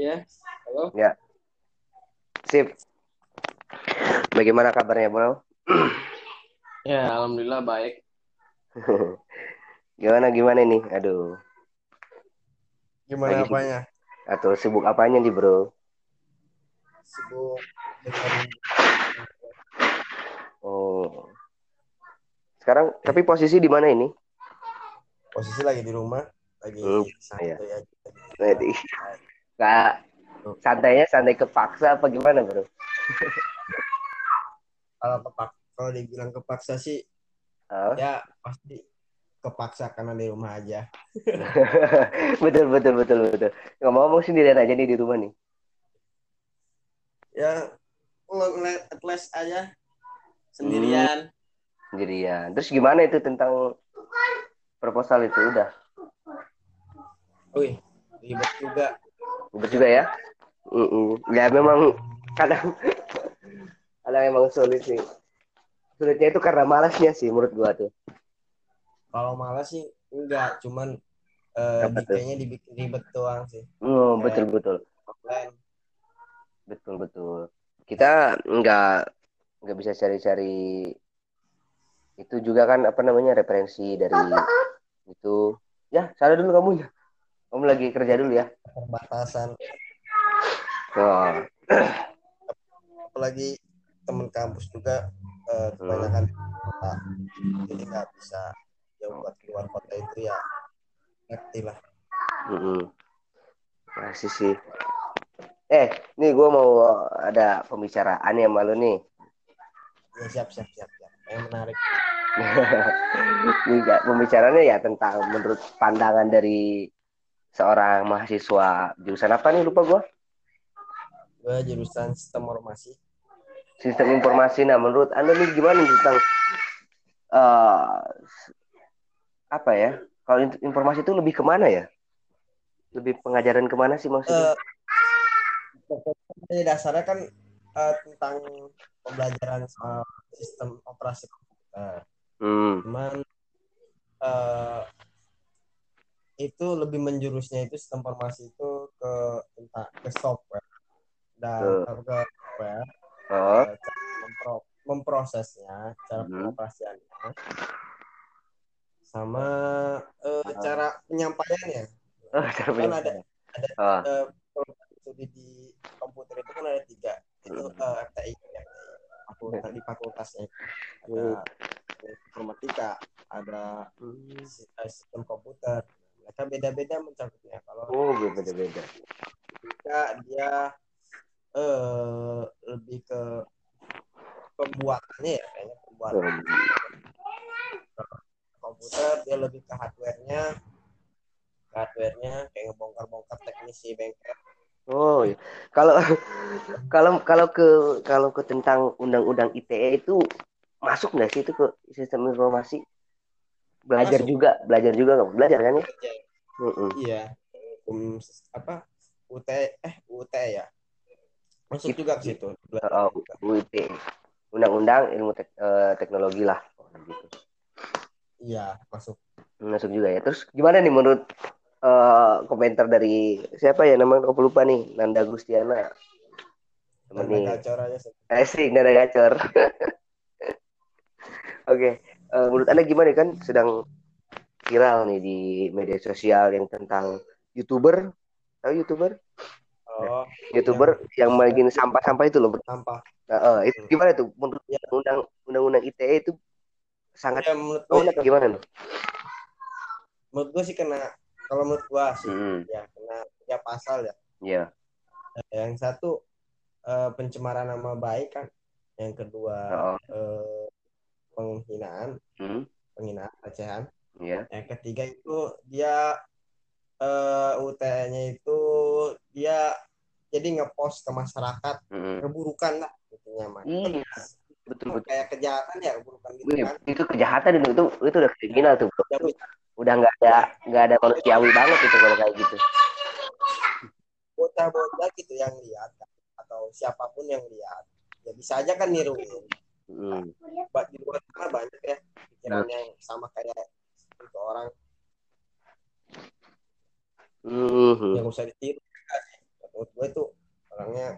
ya. Halo. Ya. Sip. Bagaimana kabarnya, Bro? Ya, alhamdulillah baik. gimana gimana nih? Aduh. Gimana Lagi apanya? Atau sibuk apanya nih, Bro? Sibuk dengan Oh. Sekarang tapi posisi di mana ini? posisi lagi di rumah, lagi Hmm, santai iya. aja. Jadi nggak santainya santai kepaksa apa gimana, Bro? Kalau kepak kalau dibilang kepaksa sih Oh. ya pasti kepaksa karena di rumah aja. betul betul betul betul. Ngomong-ngomong sendirian aja nih di rumah nih. Ya ngeliat atlas aja sendirian. Sendirian. Terus gimana itu tentang proposal itu udah? Wih, ribet juga. Ribet juga ya? Mm-mm. Ya memang kadang kadang emang sulit sih. Sulitnya itu karena malasnya sih menurut gua tuh. Kalau malas sih enggak, cuman eh dikayaknya dibikin ribet doang sih. Oh, Kayak- betul betul. Offline. Betul betul. Kita nggak nggak bisa cari-cari itu juga kan apa namanya referensi dari itu. Ya, salah dulu kamu ya. Kamu lagi kerja dulu ya. Perbatasan Oh, apalagi temen kampus juga eh, kebanyakan kota jadi nggak bisa jauh buat keluar kota itu ya ngerti lah mm-mm. Masih sih. Eh, nih gue mau ada pembicaraan ya malu nih. ya siap siap siap siap yang menarik Ini ya, pembicaraannya ya tentang menurut pandangan dari seorang mahasiswa jurusan apa nih? Lupa gue gue jurusan sistem informasi. Sistem informasi. Nah menurut anda nih gimana nih tentang eh, apa ya? Kalau in- informasi itu lebih ke mana ya? Lebih pengajaran ke mana sih maksudnya? Eh, pokoknya dasarnya kan eh, tentang pembelajaran soal sistem operasi komputer. Hmm. Cuman itu lebih menjurusnya itu sistem informasi itu ke tentang ke software dan ke software eh, cara mempro- memprosesnya, cara Hmm. pengoperasiannya, sama eh, cara penyampaiannya. cara Kan ada ada eh, kalau studi di komputer itu kan ada tiga, itu Hmm. eh, FTI, fakultas di fakultasnya ada informatika, ada Hmm. si- eh, sistem komputer. Mereka beda-beda mencangkupnya. Kalau oh beda beda ketika dia eh lebih ke pembuatannya ya kayaknya pembuatan komputer dia lebih ke hardware-nya hardware-nya kayak ngebongkar-bongkar teknisi bengkel Oh, iya. kalau kalau kalau ke kalau ke tentang undang-undang ITE itu masuk nggak sih itu ke sistem informasi? Belajar Masuk. juga, belajar juga nggak? Belajar kan ya? Belajar. Iya um, apa UT eh UT ya masuk Itu- juga ke situ belajar Oh. UITE, undang-undang ilmu tek- eh, teknologi lah, gitu. iya masuk Masuk juga ya. Terus gimana nih menurut eh, komentar dari siapa ya namanya aku lupa nih, Nanda Gustiana. Temen Nanda nih. gacor aja sih. Asik, Nanda Gacor. Oke, eh, menurut Anda gimana kan sedang viral nih di media sosial yang tentang YouTuber, tahu YouTuber? oh YouTuber yang bikin sampah-sampah itu loh. sampah Nah, eh, itu gimana tuh menurut undang undang-undang ITE itu sangat ya menurut oh, gue gimana tuh? menurut gue sih kena kalau menurut gue sih Hmm, ya kena ya pasal ya ya. yang satu eh, pencemaran nama baik kan yang kedua Oh, eh, penghinaan hmm, penghinaan pelecehan ya. yang ketiga itu dia eh, UTE-nya itu dia jadi ngepost ke masyarakat Hmm. keburukan lah intinya mah Iya, betul betul. kayak kejahatan ya keburukan gitu Wih, kan itu kejahatan itu, itu itu udah kriminal tuh, bro. Itu udah nggak ada nggak ada manusiawi banget itu kalau kayak gitu. bocah-bocah gitu yang lihat atau siapa pun yang lihat ya bisa aja kan niruin Hmm. Di luar sana banyak ya pikirannya yang sama kayak itu orang. Hmm. yang usah ditiru menurut gue itu orangnya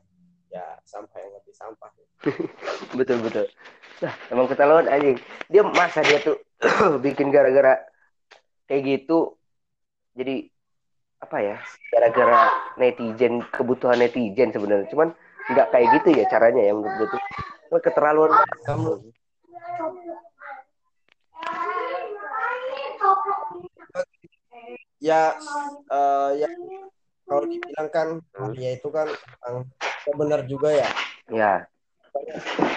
ya sampah yang lebih sampah. Betul betul. Nah emang ketahuan anjing. Dia masa dia tuh bikin gara-gara kayak gitu jadi apa ya gara-gara netizen kebutuhan netizen sebenarnya. Cuman nggak kayak gitu ya caranya ya menurut gue tuh keterlaluan kamu. Ya uh, ya kalau dibilang kan ya itu kan yang benar juga ya. Ya.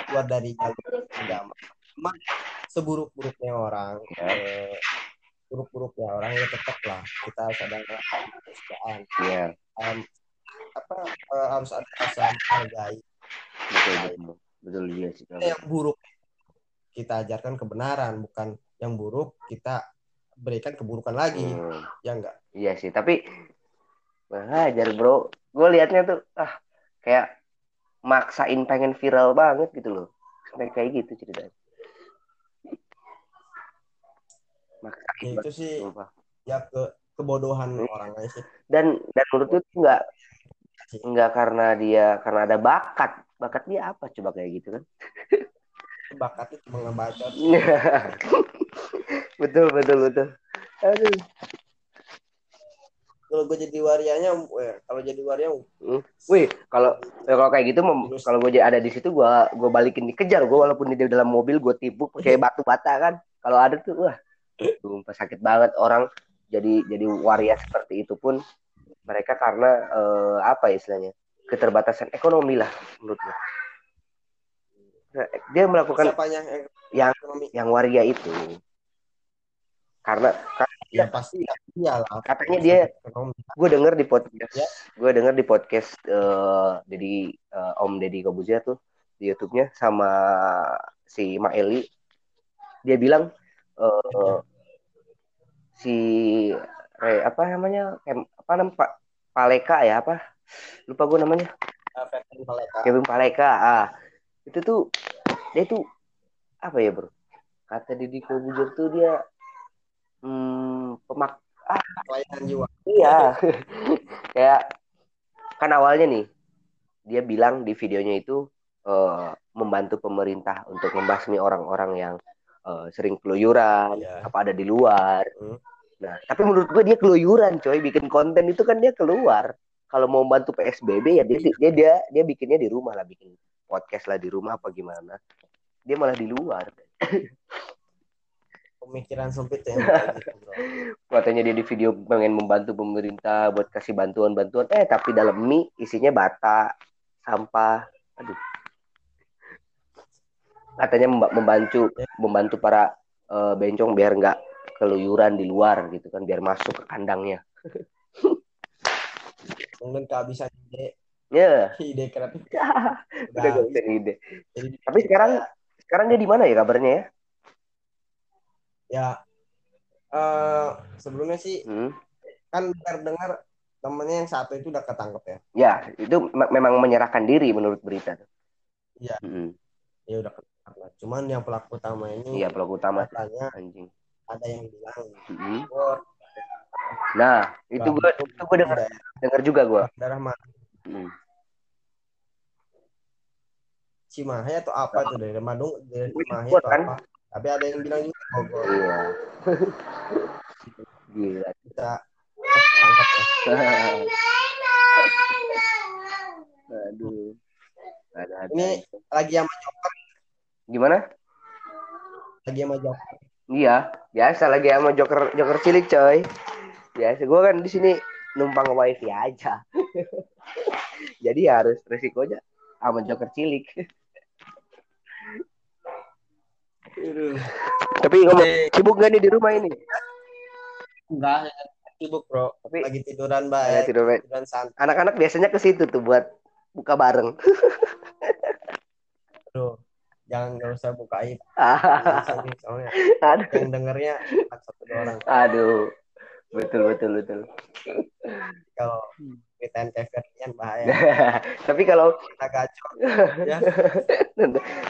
Buat dari jalur agama. Emang seburuk-buruknya orang ya. eh, buruk-buruknya orang ya tetap lah kita harus ada kemanusiaan ya. um, apa uh, harus ada rasa menghargai. Betul betul betul dia sih yang buruk kita ajarkan kebenaran bukan yang buruk kita berikan keburukan lagi. Hmm. ya enggak? Iya sih tapi ajar bro. Gue liatnya tuh ah kayak maksain pengen viral banget gitu loh. Sampai kayak gitu ceritanya. Maksain ya, itu sih ya ke kebodohan hmm. orang aja sih. Dan dan menurut tuh nggak nggak karena dia karena ada bakat bakat dia apa coba kayak gitu kan? Bakatnya cuma ngebaca. Betul betul betul. Aduh. Kalau gue jadi warianya kalau jadi waria hmm. wih kalau ya kalau kayak gitu kalau gue ada di situ gue gue balikin dikejar gue walaupun di dalam mobil gue tipu pakai batu bata kan. Kalau ada tuh wah sumpah sakit banget. Orang jadi jadi waria seperti itu pun mereka karena eh, apa istilahnya keterbatasan ekonomi lah menurut gue nah, dia melakukan Siapanya yang ekonomi? yang waria itu. Karena, karena ya pasti ya. Lah. katanya dia gue denger di podcast ya. gue denger di podcast uh, jadi uh, Om Deddy Kobuzia tuh di YouTube-nya sama si Maeli dia bilang uh, si eh, apa namanya apa namanya Pak Paleka ya apa lupa gue namanya. Kevin Paleka. Ah. Itu tuh dia tuh apa ya bro? Kata Deddy Kobuzer tuh dia hmm, pemak ah. Pelayanan jiwa. Iya. Kayak kan awalnya nih dia bilang di videonya itu uh, membantu pemerintah untuk membasmi orang-orang yang uh, sering keluyuran yeah. apa ada di luar. Mm. nah tapi menurut gue dia keluyuran coy. Bikin konten itu kan dia keluar kalau mau bantu PSBB ya dia, dia dia dia bikinnya di rumah lah bikin podcast lah di rumah apa gimana. Dia malah di luar. Pemikiran sempit ya. Katanya dia di video pengen membantu pemerintah buat kasih bantuan-bantuan. Eh tapi dalam mie isinya bata sampah. Aduh. Katanya membantu membantu para uh, bencong biar nggak keluyuran di luar gitu kan biar masuk ke kandangnya mungkin kehabisan ide. Ya yeah. ide kreatif udah gak bisa ide. Jadi, tapi sekarang sekarang dia di mana ya kabarnya ya? Ya uh, sebelumnya sih hmm. kan dengar temennya yang satu itu udah ketangkep ya. Ya itu me memang menyerahkan diri menurut berita iya. Hmm. ya udah ketangkep. Cuman yang pelaku utama ini iya pelaku utama. katanya anjing. ada yang bilang hmm. Nah itu gue itu gue dengar dengar juga gue darah mana hmm. Cimahi atau apa tuh dari Madung dari Cimahi atau kan? apa? Tapi ada yang bilang juga Bogor iya. Gila. Kita tangkap ya. Aduh. Ada, ada. ini lagi sama Joker gimana? Lagi sama Joker iya biasa lagi sama Joker Joker cilik coy biasa gue kan di sini numpang wifi aja jadi harus resikonya sama Joker cilik Tapi ngomong sibuk gak nih di rumah ini? Enggak, sibuk bro. Tapi lagi tiduran baik. Ya, tidur. Tiduran santai. Anak-anak biasanya ke situ tuh buat buka bareng. Aduh, jangan nggak usah buka aib. soalnya Aduh. yang dengernya satu orang. Aduh, betul betul betul. Kalau kita kayak bahaya. Tapi kalau kita gacor, ya.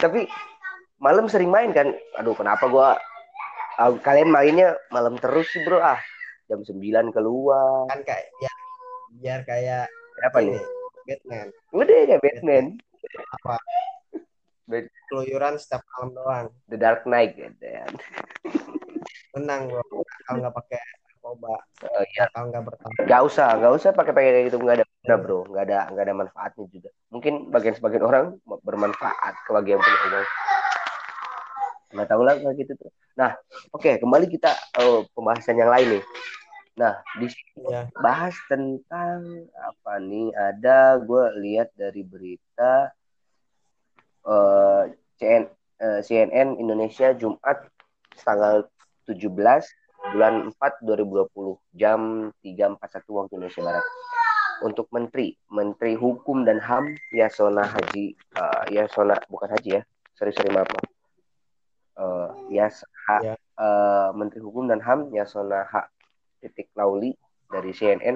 Tapi malam sering main kan aduh kenapa gua uh, kalian mainnya malam terus sih bro ah jam 9 keluar kan kayak ya biar kayak apa nih Batman. Udah ya Batman. Apa? Keluyuran setiap malam doang. The Dark Knight gitu ya. Tenang bro. Kalau nggak pakai narkoba, Oh, iya. kalau nggak bertahan. Gak usah, gak usah pakai pakai kayak gitu nggak ada guna bro, nggak ada nggak ada manfaatnya juga. Mungkin bagian sebagian orang bermanfaat ke bagian punya uang. Nggak tahu lah kayak gitu tuh. Nah, oke kembali kita eh, pembahasan yang lain nih. Nah, di sini Iya. bahas tentang apa nih? Ada gue lihat dari berita eh, CN, eh, CNN Indonesia Jumat tanggal 17 bulan 4 2020 jam 3.41 waktu Indonesia Barat. Untuk Menteri Menteri Hukum dan HAM Yasona Haji eh, Yasona bukan Haji ya sorry sorry maaf maaf. Eh, Yas Ya. eh, Menteri Hukum dan HAM Yasona H. Titik Lauli dari CNN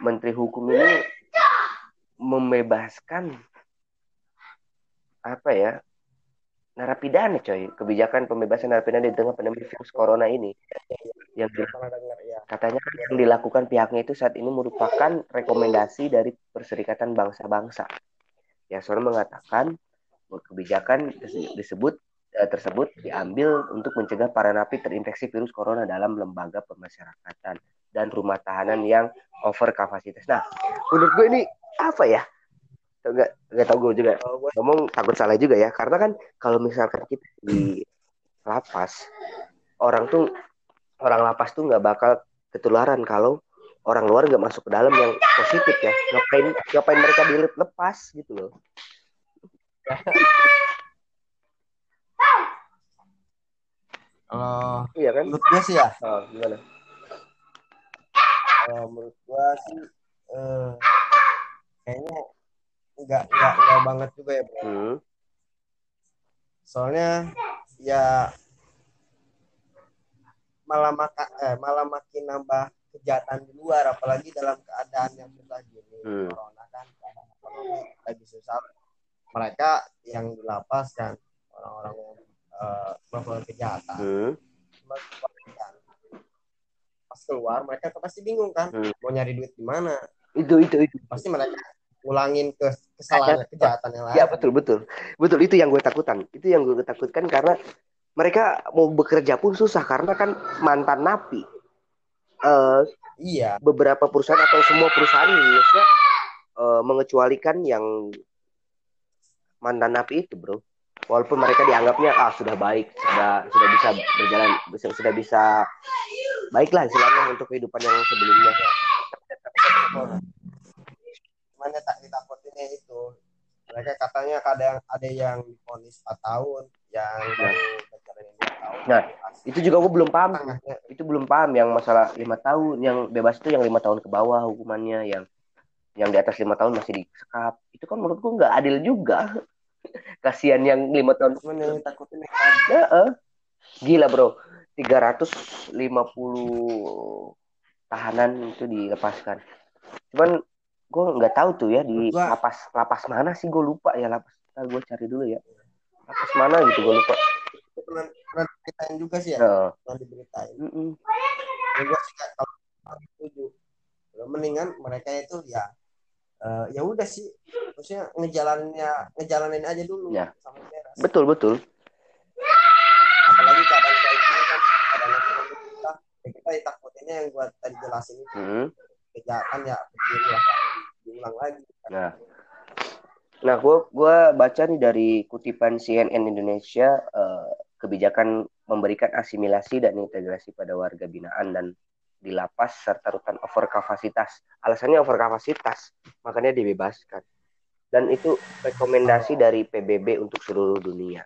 Menteri Hukum ini membebaskan apa ya narapidana coy kebijakan pembebasan narapidana di tengah pandemi virus corona ini yang di- Pernah dengar ya. katanya yang dilakukan pihaknya itu saat ini merupakan rekomendasi dari Perserikatan Bangsa-Bangsa. Yasona mengatakan bahwa kebijakan dis- disebut eh, tersebut diambil untuk mencegah para napi terinfeksi virus corona dalam lembaga pemasyarakatan dan rumah tahanan yang over kapasitas. Nah, menurut gue ini apa ya? Enggak, enggak tahu gue juga. Gue ngomong takut salah juga ya karena kan kalau misalkan kita di lapas orang tuh orang lapas tuh nggak bakal ketularan kalau orang luar nggak masuk ke dalam yang positif ya. Ngapain ngapain mereka dilepas gitu loh. Kalau iya kan? menurut gue sih ya, oh, gimana? Kalau menurut gue sih eh, kayaknya nggak nggak nggak banget juga ya bro. hmm. Soalnya ya malah maka eh, malah makin nambah kejahatan di luar, apalagi dalam keadaan yang susah gini, Hmm. corona kan, keadaan ekonomi lagi susah. Mereka yang di lapas kan orang-orang yang melakukan kejahatan, Hmm. kebanyakan. pas keluar mereka pasti bingung kan Hmm. mau nyari duit di mana itu itu itu pasti mereka ngulangin ke kesalahan kejahatan yang lain. Ya betul betul. Betul itu yang gue takutkan itu yang gue takutkan karena mereka mau bekerja pun susah karena kan mantan napi. Eh, iya. beberapa perusahaan atau semua perusahaan di Indonesia eh, mengecualikan yang mantan napi itu bro. Walaupun mereka dianggapnya ah sudah baik sudah sudah bisa berjalan bisa, sudah bisa baiklah istilahnya untuk kehidupan yang sebelumnya cuman ya tak ditakutinnya itu? Mereka katanya kadang ada yang diponis 4 tahun yang baru pacaran yang 2 tahun Nah, itu juga gue belum paham. Tengahnya itu belum paham yang masalah lima tahun yang bebas itu yang lima tahun ke bawah hukumannya yang yang di atas lima tahun masih disekap. Itu kan menurut gue nggak adil juga. Kasihan yang lima tahun. Cuman yang ditakutin yang tadi Heeh. Gila bro, 350 tahanan itu dilepaskan. Cuman gue nggak tahu tuh ya di gua- lapas lapas mana sih gue lupa ya lapas. Ntar gue cari dulu ya. Lapas mana gitu gue lupa. pernah pernah diberitain juga sih ya pernah diberitain ya gue sih kalau setuju mendingan mereka itu ya eh, ya udah sih maksudnya ngejalaninnya ngejalanin aja dulu Ya. sampai beres Betul betul. apalagi keadaan kayak gini kan keadaan ekonomi kita ya kita takutinnya yang gua tadi jelasin itu Mm. kejahatan ya diulang lagi diulang lagi Nah, nah gue gua baca nih dari kutipan CNN Indonesia eh, kebijakan memberikan asimilasi dan integrasi pada warga binaan dan di lapas serta rutan over kapasitas. Alasannya over kapasitas, makanya dibebaskan. Dan itu rekomendasi dari PBB untuk seluruh dunia.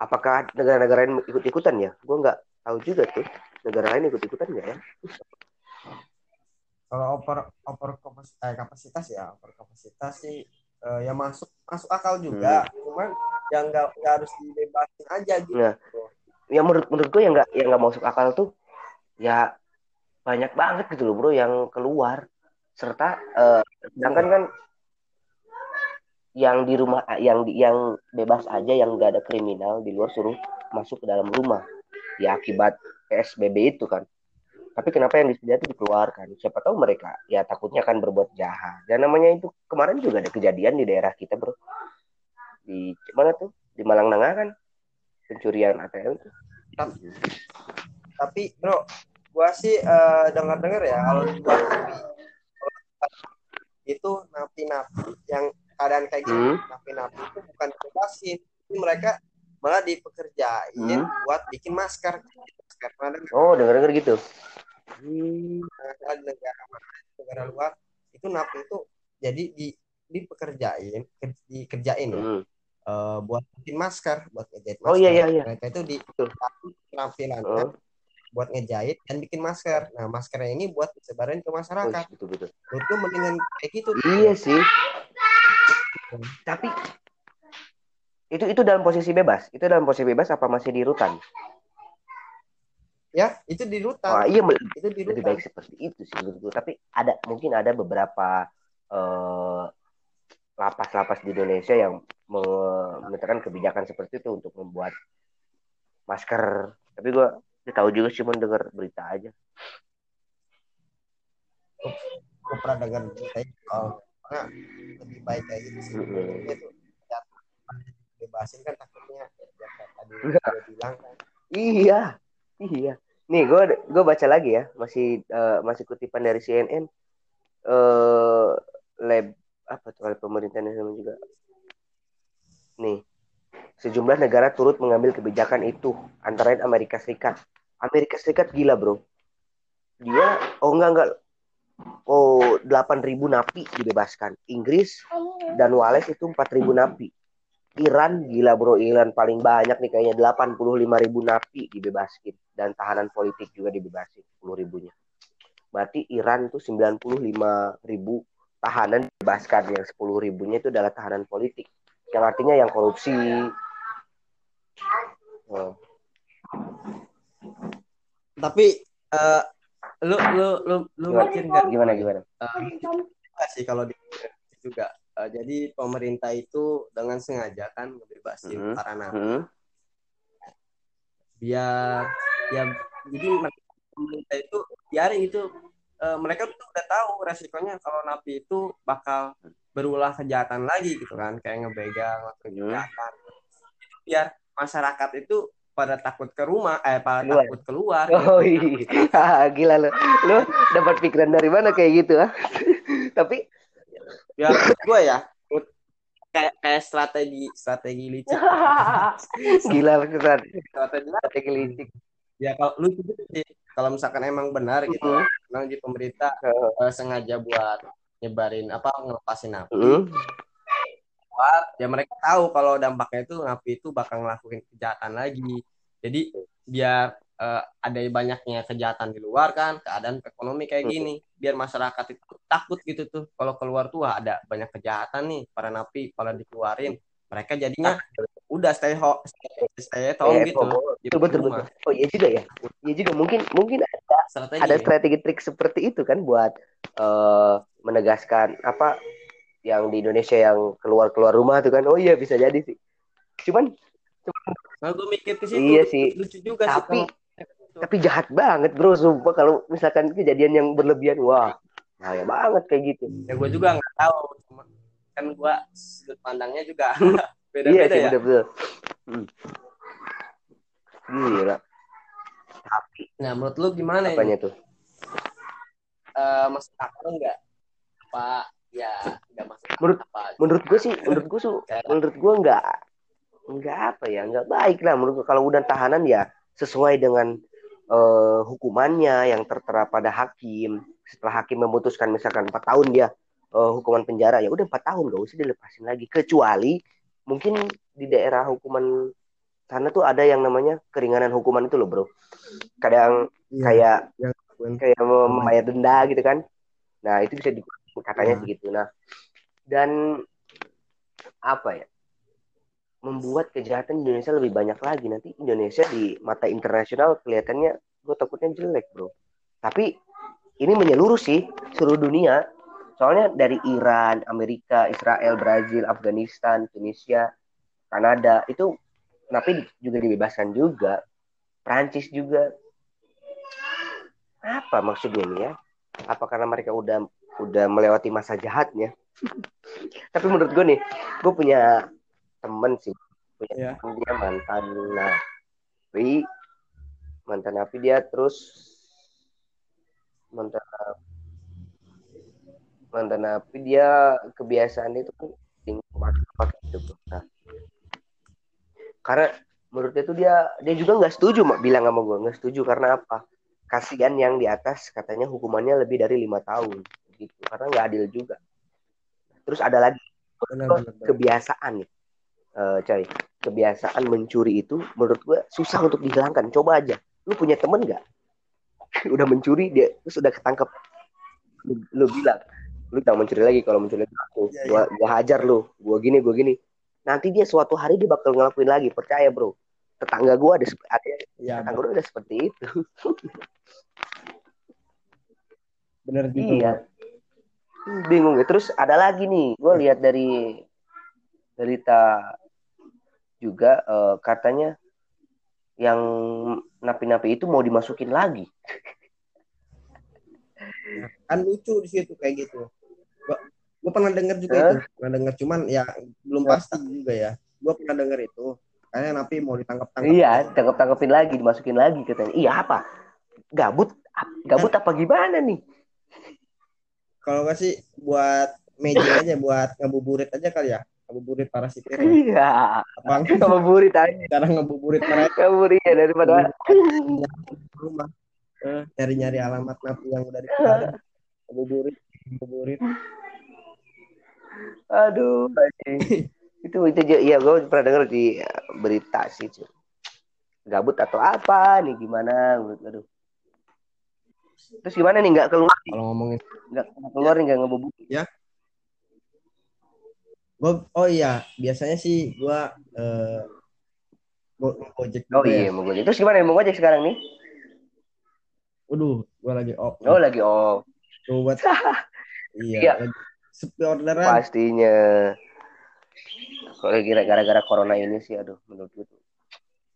Apakah negara-negara lain ikut-ikutan ya? Gue nggak tahu juga tuh. Negara lain ikut-ikutan nggak ya? Kalau over over kapas- eh, kapasitas ya over kapasitas sih eh, ya masuk masuk akal juga. Cuman yang nggak harus dibebasin aja gitu. Nah, yang menurut menurut gue yang nggak yang nggak masuk akal tuh ya banyak banget gitu loh bro yang keluar. Serta eh, sedangkan kan yang di rumah yang di- yang bebas aja yang nggak ada kriminal di luar suruh masuk ke dalam rumah. Ya akibat PSBB itu kan tapi kenapa yang disediakan itu dikeluarkan? Siapa tahu mereka ya takutnya akan berbuat jahat. Dan namanya itu kemarin juga ada kejadian di daerah kita bro. Di mana tuh? Di Malang Nengah kan? Pencurian ATM tuh. Tapi, tapi bro gua sih uh, dengar-dengar ya kalau di luar negeri itu napi-napi yang keadaan kayak gini hmm. napi-napi itu bukan dibebasin. Tapi mereka malah dipekerjain hmm. buat bikin masker. Masker oh dengar? Dengar gitu hmm. nah, negara negara luar itu napi itu jadi di dipekerjain dikerjain ya. hmm. uh, buat bikin masker buat ngejahit masker oh iya iya iya mereka itu di penampilannya oh. buat ngejahit dan bikin masker nah maskernya ini buat disebarin ke masyarakat oh, betul betul itu mendingan kayak gitu iya sih tapi itu itu dalam posisi bebas. Itu dalam posisi bebas apa masih di rutan? Ya, itu di rutan. Oh, iya, itu di rutan. Lebih baik seperti itu sih menurutku. Tapi ada mungkin ada beberapa eh, lapas-lapas di Indonesia yang menyatakan kebijakan seperti itu untuk membuat masker. Tapi gue tahu juga cuma dengar berita aja. Gue pernah dengar berita oh, karena lebih baik kayak gitu sih mm-hmm. itu ya, bebasin kan takutnya ya tadi gue bilang kan iya iya nih gue gue baca lagi ya. Masih uh, masih kutipan dari CNN uh, eh, lab apa tuh pemerintahan sama juga. Nih sejumlah negara turut mengambil kebijakan itu antara lain Amerika Serikat. Amerika Serikat gila bro. Dia oh enggak enggak. Oh 8.000 napi dibebaskan. Inggris dan Wales itu 4.000 napi. Iran gila bro, Iran paling banyak nih kayaknya 85 ribu napi dibebaskan dan tahanan politik juga dibebasin 10 ribunya. Berarti Iran itu 95 ribu tahanan dibebaskan yang 10 ribunya itu adalah tahanan politik. Yang artinya yang korupsi. Oh. Tapi uh, lu lu lu lu mikir nggak gimana gimana uh, sih kalau di juga uh, jadi pemerintah itu dengan sengaja kan ngebebasin mm -hmm. para napi mm -hmm. biar ya jadi pemerintah itu biarin itu uh, mereka tuh udah tahu resikonya kalau napi itu bakal berulah kejahatan lagi gitu kan kayak ngebegal atau kejahatan mm -hmm. biar masyarakat itu pada takut ke rumah eh pada keluar. takut keluar oh iya gila lo lo dapat pikiran dari mana kayak gitu ah tapi ya gue ya kayak kayak strategi strategi licik. Gila strategi strategi, strategi licik. Ya kalau lu sih kalau misalkan emang benar gitu uh di pemerintah uh, sengaja buat nyebarin apa ngelepasin api. Uh ya mereka tahu kalau dampaknya itu napi itu bakal ngelakuin kejahatan lagi. Jadi biar uh, ada banyaknya kejahatan di luar kan keadaan ekonomi kayak gini biar masyarakat itu takut gitu tuh. Kalau keluar tuh ada banyak kejahatan nih para napi pada dikeluarin. Mereka jadinya udah stay home stay, stay at home. Gitu betul betul, betul. oh iya juga ya. Iya juga. Mungkin mungkin ada strategi, ada strategi trik seperti itu kan buat uh, menegaskan apa yang di Indonesia yang keluar keluar rumah tuh kan. Oh iya bisa jadi sih. Cuman cuman nah, gue mikir ke situ iya sih. lucu juga tapi sih tapi jahat banget bro sumpah. Kalau misalkan kejadian yang berlebihan wah bahaya banget kayak gitu. Ya gue juga nggak tahu. Kan gue sudut pandangnya juga beda beda iya sih, ya. bener -bener. Hmm. gila. Tapi nah menurut lu gimana apanya ini? tuh? Uh, masuk akal enggak pak ya nggak masuk menurut apa menurut gue sih menurut gue su menurut gue nggak nggak apa ya nggak baik lah. Menurut gue kalau udah tahanan ya sesuai dengan uh, hukumannya yang tertera pada hakim. Setelah hakim memutuskan misalkan empat tahun dia uh, hukuman penjara ya udah empat tahun gak usah dilepasin lagi. Kecuali mungkin di daerah hukuman sana tuh ada yang namanya keringanan hukuman itu loh bro. Kadang ya, kayak ya, kayak membayar denda gitu kan. Nah itu bisa di katanya hmm. segitu nah dan apa ya membuat kejahatan Indonesia lebih banyak lagi. Nanti Indonesia di mata internasional kelihatannya gue takutnya jelek bro. Tapi ini menyeluruh sih seluruh dunia. Soalnya dari Iran Amerika Israel Brazil Afghanistan Tunisia Kanada itu tapi juga dibebaskan juga. Prancis juga. Apa maksudnya nih ya? Apa karena mereka udah udah melewati masa jahatnya? Tapi menurut gue nih gue punya temen sih. Punya yeah. temen dia mantan napi mantan napi dia terus mantan mantan napi dia kebiasaan itu kan pakai itu nah, karena menurut dia tuh dia dia juga nggak setuju mak bilang sama gue nggak setuju karena apa? Kasihan yang di atas katanya hukumannya lebih dari lima tahun gitu. Karena nggak adil juga. Terus ada lagi benar, benar, kebiasaan nih uh, coy kebiasaan mencuri itu menurut gue susah untuk dihilangkan. Coba aja lu punya temen nggak? Udah mencuri dia terus udah ketangkep. Lu, lu bilang lu jangan mencuri lagi kalau mencuri aku ya, gua, ya. gua hajar lu. Gua gini gua gini. Nanti dia suatu hari dia bakal ngelakuin lagi percaya bro. Tetangga gua ada, ada ya, tetangga gua ada seperti itu. Bener gitu iya. bingung ya terus ada lagi nih. Gue lihat dari berita juga uh, katanya yang napi-napi itu mau dimasukin lagi. Kan lucu di situ kayak gitu. Gue pernah dengar juga huh? itu pernah dengar cuman ya belum pasti juga ya. Gue pernah dengar itu. Kayaknya napi mau ditangkap tangkap iya tangkap tangkapin lagi dimasukin lagi katanya. Iya apa? Gabut gabut kan. apa gimana nih? Kalau nggak sih buat meja aja buat ngabuburit aja kali ya ngabuburit para sipir iya. Apa? Ngabuburit aja. Cara ngabuburit para ngabuburit ya daripada rumah. Eh, nyari-nyari alamat napi yang udah dikeluarin. Ngabuburit ngabuburit. Aduh itu itu ya gue pernah dengar di berita sih cuy gabut atau apa nih gimana? Aduh. Terus gimana nih nggak keluar? Kalau ngomongin nggak keluar nih nggak ngebobok? Ya. Gua, oh iya, biasanya sih gua eh uh, gojek Oh iya, ya. mau gojek. Terus gimana mau gojek sekarang nih? Waduh, gua lagi off. Oh, lagi off. Tuh buat Iya. iya. Sepi orderan. Pastinya. Kalau kira gara-gara corona ini sih aduh menurut gue tuh.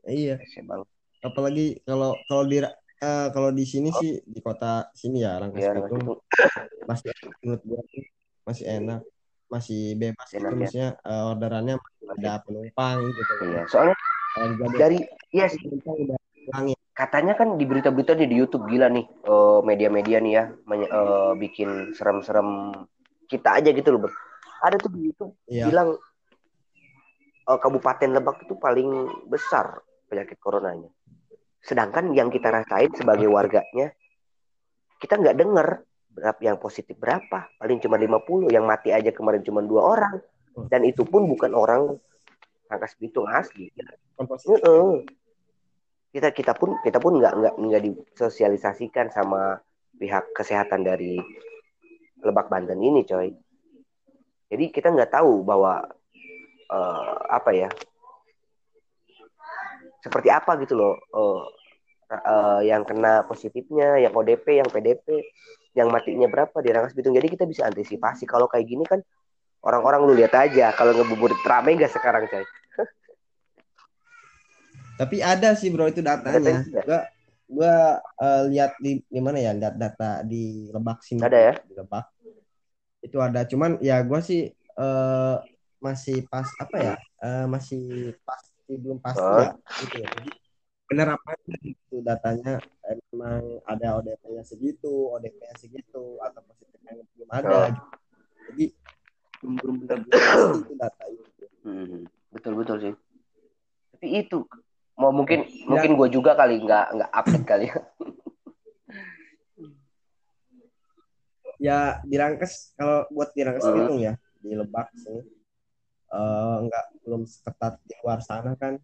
Iya. Bang. Apalagi kalau kalau di uh, kalau di sini oh. sih di kota sini ya Rangkas ya, Bitung masih menurut gue masih enak masih bebas enak, itu ya. maksudnya uh, orderannya ada penumpang gitu iya soalnya uh, dari iya yes. udah katanya kan di berita-berita di YouTube gila nih uh, media-media nih ya uh, bikin serem-serem kita aja gitu loh bro. ada tuh di YouTube iya. bilang uh, Kabupaten Lebak itu paling besar penyakit coronanya Sedangkan yang kita rasain sebagai warganya, kita nggak dengar berapa yang positif berapa. Paling cuma 50, yang mati aja kemarin cuma dua orang. Dan itu pun bukan orang Rangkas Bitung asli. Kita kita pun kita pun nggak nggak nggak disosialisasikan sama pihak kesehatan dari Lebak Banten ini, coy. Jadi kita nggak tahu bahwa uh, apa ya seperti apa gitu loh uh, uh, yang kena positifnya, yang ODP, yang PDP, yang matinya berapa di Rangkas Bitung. Jadi kita bisa antisipasi. Kalau kayak gini kan orang-orang lu lihat aja kalau ngebuburit rame gak sekarang coy. Tapi ada sih bro itu datanya. Gua gua uh, lihat di di mana ya data, data di Lebak sini. Ada ya? Di Lebak. Itu ada cuman ya gua sih uh, masih pas apa ya? Uh, masih pas belum pasti oh. ya gitu ya jadi benar apa itu datanya emang ada ODP-nya segitu ODP-nya segitu atau positifnya belum ada oh. gitu. jadi belum belum benar pasti itu data itu hmm, betul betul sih tapi itu mau mungkin ya. mungkin gue juga kali nggak nggak update kali ya ya dirangkes kalau buat dirangkes uh -huh. ya di lebak sih uh, nggak belum ketat di luar sana kan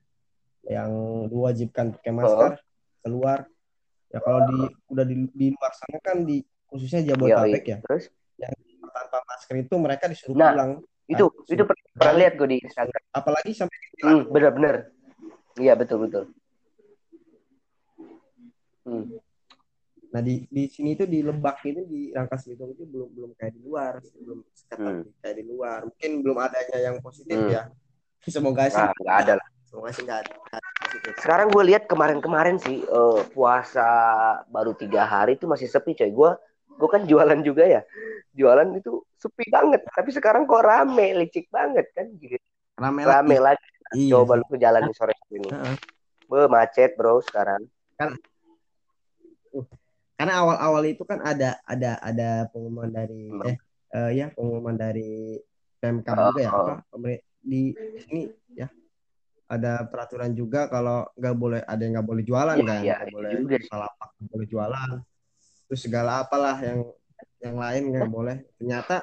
yang diwajibkan pakai masker oh. keluar ya kalau di udah di, di luar sana kan di khususnya Jabodetabek ya terus yang tanpa masker itu mereka disuruh nah, pulang itu nah, itu pernah, pernah lihat gue di Instagram apalagi sampai hmm, benar-benar iya betul betul hmm. Nah di di sini itu di Lebak itu di Rangkas Bitung itu belum belum kayak di luar, belum hmm. kayak di luar. Mungkin belum adanya yang positif hmm. ya. Semoga sih nah, nggak ada lah. Semoga sih nggak ada. sekarang gue lihat kemarin-kemarin sih uh, puasa baru tiga hari itu masih sepi coy gue gue kan jualan juga ya jualan itu sepi banget tapi sekarang kok rame licik banget kan gitu rame, rame lagi, lagi. Iya. coba lu ke jalan di sore ini. Be, macet bro sekarang kan uh, karena awal-awal itu kan ada ada ada pengumuman dari hmm. eh uh, ya pengumuman dari PMK oh, juga ya oh. apa di sini ya ada peraturan juga kalau nggak boleh ada yang nggak boleh jualan ya, kan ya, nggak boleh juga. salah nggak boleh jualan terus segala apalah yang yang lain nggak boleh ternyata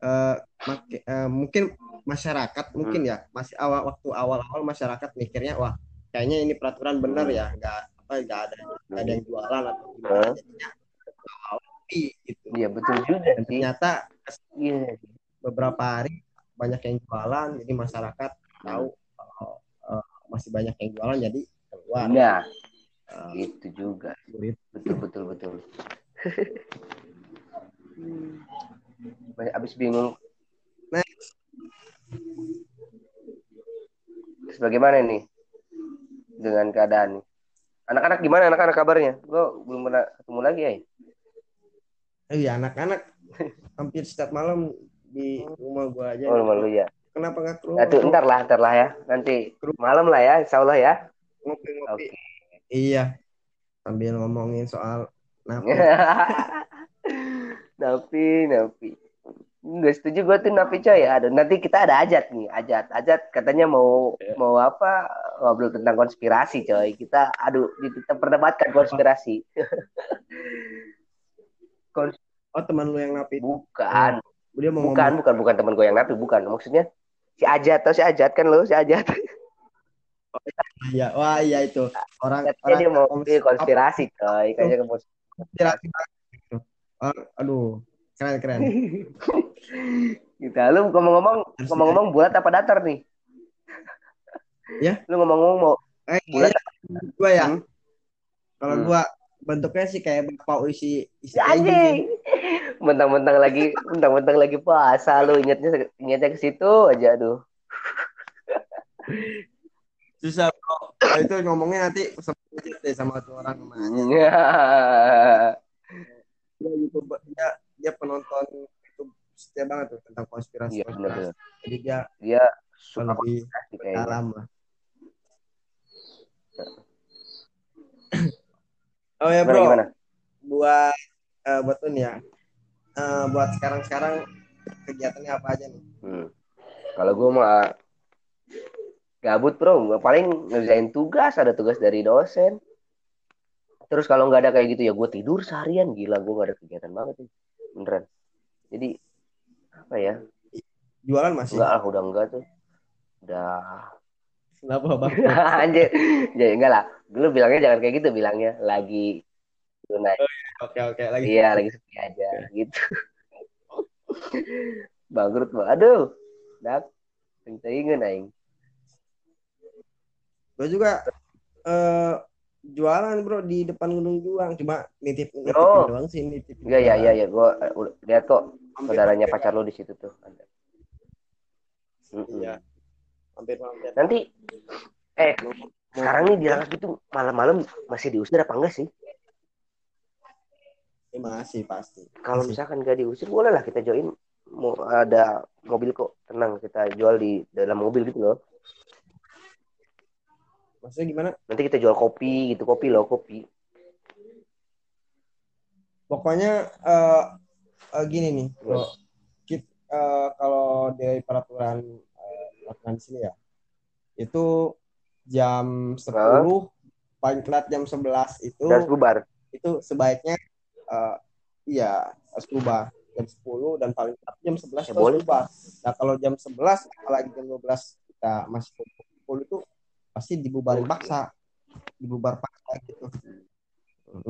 uh, make, uh, mungkin masyarakat hmm. mungkin ya masih awal waktu awal-awal masyarakat mikirnya wah kayaknya ini peraturan benar ya nggak apa nggak ada nggak ada yang jualan atau gimana jadinya gitu. Iya betul juga. Dan ternyata yeah. beberapa hari banyak yang jualan, jadi masyarakat tahu masih banyak yang jualan, jadi keluar. Iya. Uh, itu juga. Sulit. Betul betul betul. Abis bingung. Next. Terus bagaimana nih dengan keadaan Anak-anak gimana anak-anak kabarnya? Gue belum pernah ketemu lagi ya. Iya anak-anak hampir setiap malam di rumah gua aja. Oh rumah lu ya. Kenapa nggak keluar? Nah, ntar lah, ntar lah ya. Nanti malam lah ya, insya Allah ya. Ngopi-ngopi. Okay. Iya. Sambil ngomongin soal napi. napi, napi. Nggak setuju gue tuh napi coy ya. Ada nanti kita ada ajat nih, ajat, ajat katanya mau yeah. mau apa ngobrol tentang konspirasi coy. Kita aduh kita perdebatkan konspirasi. Oh teman lu yang napi? Bukan. Dia mau bukan, ngomong. bukan, bukan teman gue yang napi, bukan. Maksudnya si Ajat atau si Ajat kan lu, si Ajat. Oh, iya, wah iya itu orang. Katanya orang dia mau konspirasi, konspirasi coy, kayaknya konspirasi. Oh, aduh, keren keren. Kita lu ngomong-ngomong, ngomong-ngomong bulat apa datar nih? Ya? Lu ngomong-ngomong mau eh, bulat? Gua ya. Hmm? Kalau hmm. gua bentuknya sih kayak bapak isi isi anjing. mentang-mentang lagi mentang-mentang lagi puasa lu ingetnya ingetnya ke situ aja aduh. Susah bro. Nah, itu ngomongnya nanti deh sama tuh orang ke mana ya. dia YouTube dia dia penonton itu setia banget tuh tentang konspirasi, ya, konspirasi. Bener, jadi dia dia lebih dalam lah Oh ya bro. Gimana? Buat uh, buat tuh ya. Uh, buat sekarang-sekarang kegiatannya apa aja nih? Hmm. Kalau gue mah gabut bro, gue paling ngerjain tugas, ada tugas dari dosen. Terus kalau nggak ada kayak gitu ya gue tidur seharian, gila gue gak ada kegiatan banget nih, beneran. Jadi apa ya? Jualan masih? Enggak lah, udah enggak tuh. Udah Kenapa bang? Anjir, jadi enggak lah. Dulu bilangnya jangan kayak gitu, bilangnya lagi naik. Oh, iya, oke oke lagi. Iya lagi sepi aja gitu. Bangkrut bang. Aduh, dak. Pentingin aing. Gue juga uh, jualan bro di depan Gunung Juang cuma nitip nitip oh. doang sih nitip. Iya iya iya ya. gue uh, lihat kok saudaranya pacar lo di situ tuh. Iya hampir hampir nanti eh sekarang nih di Rangas itu malam-malam masih diusir apa enggak sih? Ya, masih pasti. Kalau misalkan gak diusir boleh lah kita join. Mau ada mobil kok tenang kita jual di dalam mobil gitu loh. Maksudnya gimana? Nanti kita jual kopi gitu kopi loh kopi. Pokoknya uh, uh, gini nih. Kita, uh, kalau dari peraturan lapangan sini ya? Itu jam 10 uh. paling telat jam 11 itu harus bubar itu sebaiknya uh, iya harus bubar jam 10 dan paling telat jam 11 ya, boleh. bubar nah kalau jam 11 apalagi jam 12 kita masih kumpul itu pasti dibubarin paksa. Dibubar paksa gitu.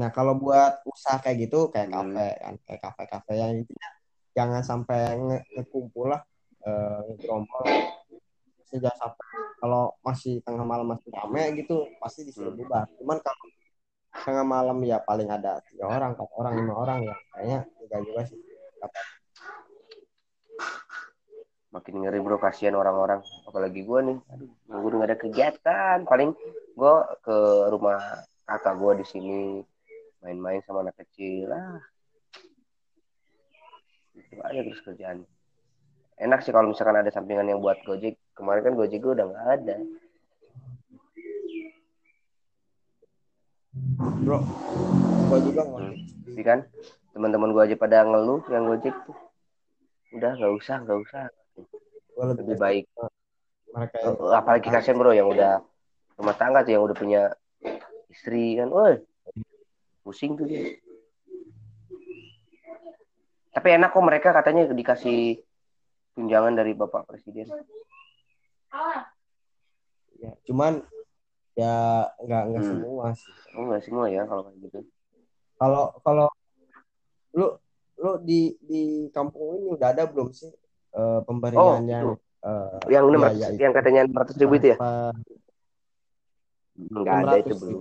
Nah kalau buat usaha kayak gitu kayak hmm. kafe kan kayak kafe-kafe. Yang intinya jangan sampai ngekumpul lah uh, ngerombol jangan sampai kalau masih tengah malam masih rame gitu pasti disuruh hmm. bubar. Cuman kalau tengah malam ya paling ada tiga orang empat orang lima orang ya kayaknya enggak juga sih. Makin ngeri bro kasihan orang-orang. Apalagi gue nih aduh nganggur nggak ada kegiatan. Paling gue ke rumah kakak gue di sini main-main sama anak kecil lah itu aja terus kerjaan. Enak sih kalau misalkan ada sampingan yang buat gojek kemarin kan gojek gue udah nggak ada. Bro gue juga hmm. kan? Teman-teman gue aja pada ngeluh yang gojek tuh. Udah nggak usah nggak usah. Lebih, lebih baik. mereka yang... Oh, apalagi kasian bro yang udah rumah tangga tuh yang udah punya istri kan? Woi pusing tuh dia. Tapi enak kok mereka katanya dikasih tunjangan dari bapak presiden ya cuman ya nggak nggak hmm. semua sih. Oh nggak semua ya kalau kayak gitu. Kalau kalau lu lu di di kampung ini udah ada belum sih uh, pemberian oh, yang uh, yang ya, ya, yang katanya ratus ribu itu ya? Nggak ada itu belum.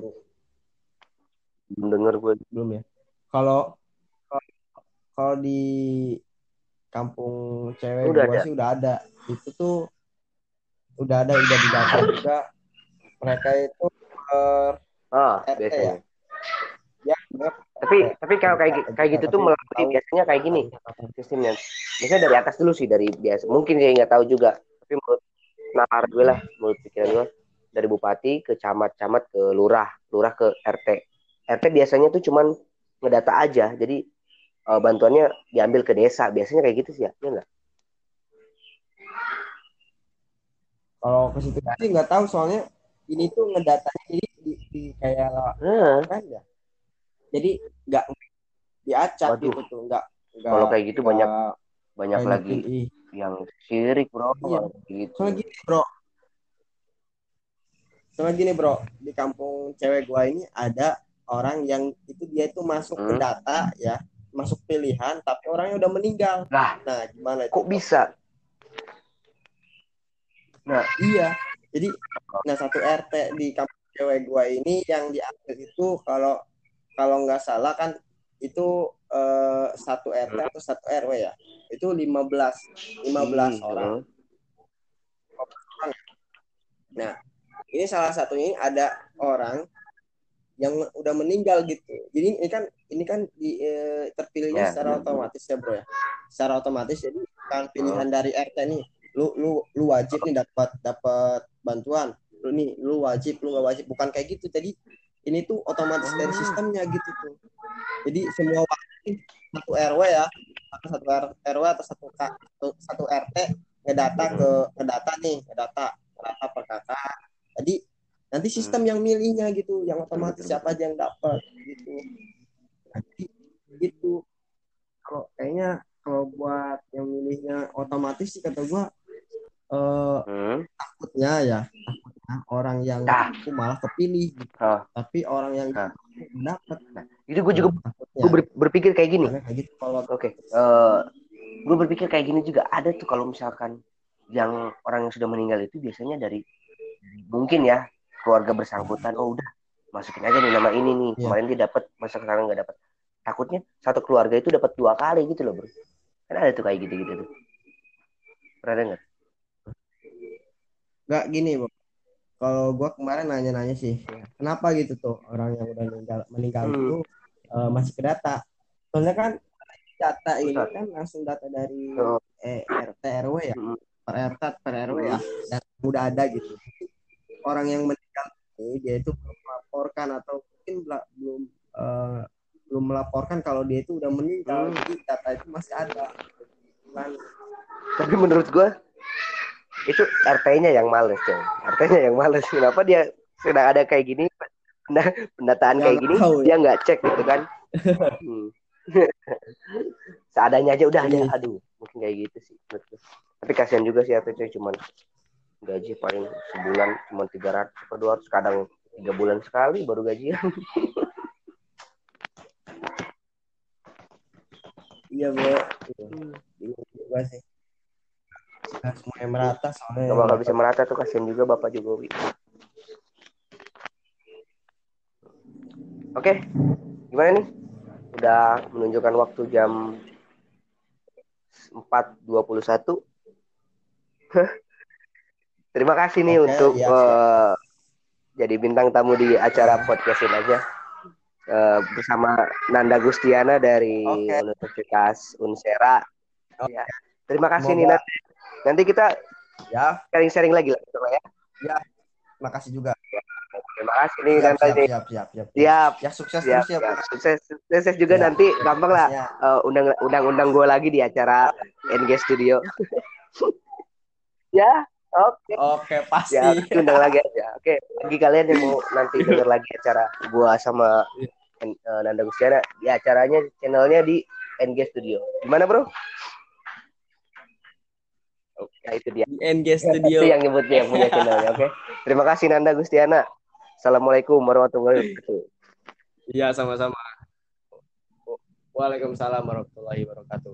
belum dengar gue belum ya? Kalau kalau di kampung cewek udah gua ada. sih udah ada. Itu tuh udah ada udah didata juga. Mereka itu per oh, RT biasanya. ya ya tapi tapi kalau kayak kayak gitu tuh melalui biasanya kayak gini sistemnya. Biasanya dari atas dulu sih dari biasa. Mungkin saya nggak tahu juga tapi menurut nalar gue lah menurut pikiran gue dari bupati ke camat-camat ke lurah lurah ke RT RT biasanya tuh cuman ngedata aja jadi uh, bantuannya diambil ke desa. Biasanya kayak gitu sih ya ya enggak kalau ke situ sih nggak tahu soalnya ini tuh ngedatanya jadi di, di kayak hmm. kan ya jadi nggak diacak Waduh. gitu tuh nggak kalau kayak gitu banyak banyak lagi gitu. yang sirik bro iya. gitu. soalnya gini bro soalnya gini bro di kampung cewek gua ini ada orang yang itu dia itu masuk hmm. ke data ya masuk pilihan tapi orangnya udah meninggal nah, nah gimana kok itu? bisa nah iya. Jadi nah satu RT di kampung cewek gua ini yang diambil itu kalau kalau nggak salah kan itu eh, satu RT atau satu RW ya? Itu 15 15 hmm, orang. nah ini salah satunya ada orang yang udah meninggal gitu. Jadi ini kan ini kan di, eh, terpilihnya yeah, secara yeah. otomatis ya bro ya? Secara otomatis jadi kan pilihan oh. dari RT nih lu lu lu wajib nih dapat dapat bantuan. Lu nih lu wajib lu nggak wajib. Bukan kayak gitu. Jadi ini tuh otomatis dari sistemnya gitu tuh. Jadi semua satu RW ya. Atau satu RW atau satu satu, satu RT ngedata ke ngedata nih. Ngedata ngedata per kakak jadi nanti sistem yang milihnya gitu. Yang otomatis siapa aja yang dapat gitu. Nanti gitu. Kalau kayaknya kalau buat yang milihnya otomatis sih kata gua uh, hmm. takutnya ya takutnya orang yang nah. aku malah kepilih gitu. oh. tapi orang yang nah. dapat nah, itu gue juga gue ber, berpikir kayak gini gitu, oke okay. uh, eh, gue berpikir kayak gini juga ada tuh kalau misalkan yang orang yang sudah meninggal itu biasanya dari mungkin ya keluarga bersangkutan oh udah masukin aja nih nama ini nih yeah. kemarin dia dapat masa sekarang nggak dapat takutnya satu keluarga itu dapat dua kali gitu loh bro kan ada tuh kayak gitu gitu tuh pernah dengar nggak gini bro kalau gua kemarin nanya-nanya sih kenapa gitu tuh orang yang udah meninggal meninggal hmm. itu uh, masih ke data? Soalnya kan data ini kan langsung data dari oh. eh, RT RW ya? Hmm. per RT per RW ya? Dan udah ada gitu. Orang yang meninggal ini dia itu belum melaporkan atau mungkin belum uh, belum melaporkan kalau dia itu udah meninggal. Hmm. jadi data itu masih ada. Kan tapi menurut gua itu RT-nya yang males coy RT-nya yang males. Kenapa dia sudah ada kayak gini? Nah pendataan kayak gini tahu, dia nggak cek gitu kan? Hmm. seadanya aja udah ada. Iya. aduh mungkin kayak gitu sih. Tapi kasihan juga sih RT cuman gaji paling sebulan cuma tiga ratus atau dua ratus kadang tiga bulan sekali baru gajian iya bu iya. Juga sih semuanya merata soalnya kalau nggak bisa merata tuh kasihan juga bapak Jokowi oke gimana nih udah menunjukkan waktu jam 4.21 Terima kasih nih okay, untuk ya, uh, jadi bintang tamu di acara podcast ini aja uh, bersama Nanda Gustiana dari okay. Universitas Unsera. Okay. Ya. Terima kasih Semoga. Nanti kita ya sharing-sharing lagi lah ya. Ya. Terima kasih juga. Terima kasih nih siap, siap, siap, siap, siap, siap. Ya sukses siap, terus ya. Sukses, sukses juga ya. nanti gampang lah. Uh, undang undang undang gue lagi di acara NG Studio. ya, oke. Okay. Oke, pasti. Ya, undang lagi aja. Oke, bagi kalian yang mau nanti denger lagi acara gua sama uh, Nanda Gustiana, di acaranya channelnya di NG Studio. Gimana, Bro? Ya itu dia. Di NG Studio. itu yang nyebutnya punya channelnya. Oke. Okay? Terima kasih Nanda Gustiana. Assalamualaikum warahmatullahi wabarakatuh. Iya, sama-sama. Waalaikumsalam warahmatullahi wabarakatuh.